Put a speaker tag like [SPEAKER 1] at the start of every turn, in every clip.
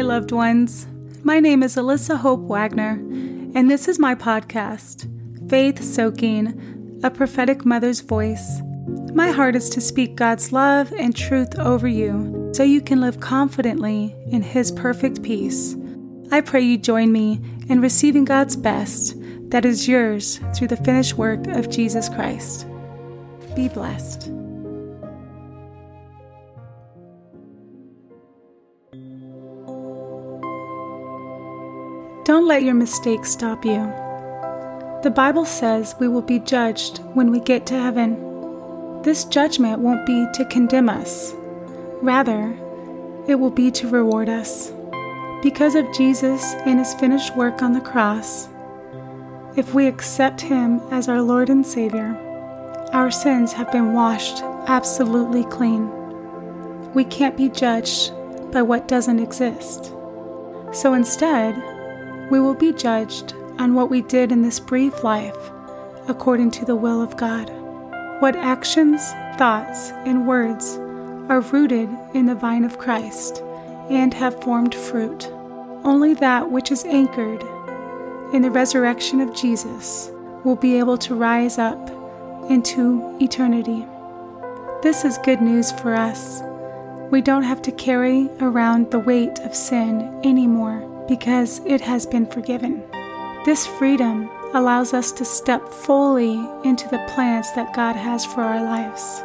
[SPEAKER 1] Hi, loved ones. My name is Alyssa Hope Wagner, and this is my podcast, Faith Soaking, a prophetic mother's voice. My heart is to speak God's love and truth over you so you can live confidently in His perfect peace. I pray you join me in receiving God's best that is yours through the finished work of Jesus Christ. Be blessed. Don't let your mistakes stop you. The Bible says we will be judged when we get to heaven. This judgment won't be to condemn us, rather, it will be to reward us. Because of Jesus and his finished work on the cross, if we accept him as our Lord and Savior, our sins have been washed absolutely clean. We can't be judged by what doesn't exist. So instead, we will be judged on what we did in this brief life according to the will of God. What actions, thoughts, and words are rooted in the vine of Christ and have formed fruit. Only that which is anchored in the resurrection of Jesus will be able to rise up into eternity. This is good news for us. We don't have to carry around the weight of sin anymore because it has been forgiven. This freedom allows us to step fully into the plans that God has for our lives.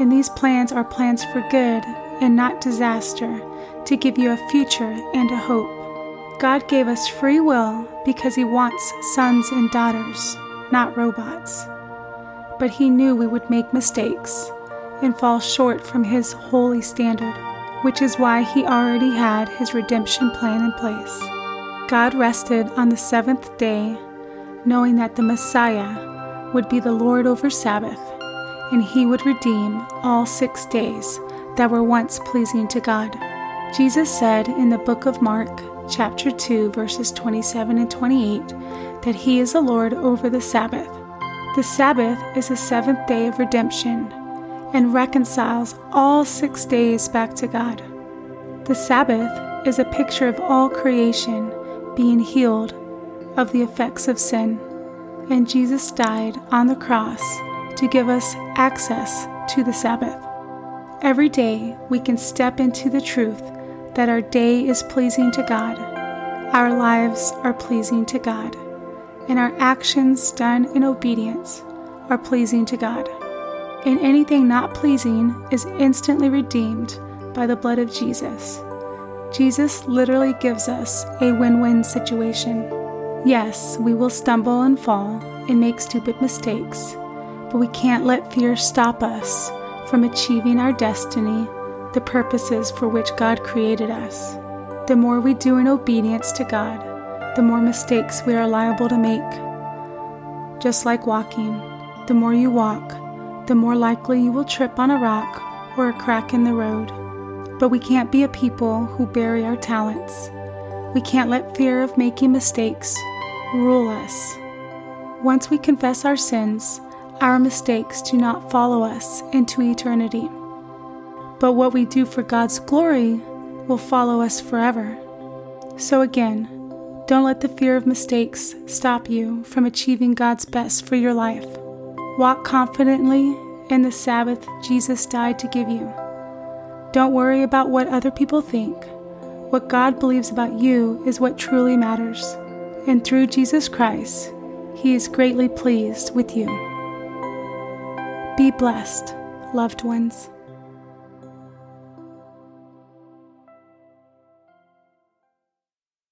[SPEAKER 1] And these plans are plans for good and not disaster, to give you a future and a hope. God gave us free will because He wants sons and daughters, not robots. But He knew we would make mistakes and fall short from His holy standard which is why he already had his redemption plan in place. God rested on the seventh day, knowing that the Messiah would be the Lord over Sabbath, and he would redeem all six days that were once pleasing to God. Jesus said in the book of Mark, chapter 2, verses 27 and 28, that he is the Lord over the Sabbath. The Sabbath is the seventh day of redemption and reconciles all six days back to God. The Sabbath is a picture of all creation being healed of the effects of sin, and Jesus died on the cross to give us access to the Sabbath. Every day we can step into the truth that our day is pleasing to God, our lives are pleasing to God, and our actions done in obedience are pleasing to God and anything not pleasing is instantly redeemed by the blood of Jesus. Jesus literally gives us a win win situation. Yes, we will stumble and fall and make stupid mistakes, but we can't let fear stop us from achieving our destiny, the purposes for which God created us. The more we do in obedience to God, the more mistakes we are liable to make. Just like walking, the more you walk, the more likely you will trip on a rock or a crack in the road. But we can't be a people who bury our talents. We can't let fear of making mistakes rule us. Once we confess our sins, our mistakes do not follow us into eternity. But what we do for God's glory will follow us forever. So again, don't let the fear of mistakes stop you from achieving God's best for your life. Walk confidently in the Sabbath Jesus died to give you. Don't worry about what other people think. What God believes about you is what truly matters. And through Jesus Christ, He is greatly pleased with you. Be blessed, loved ones.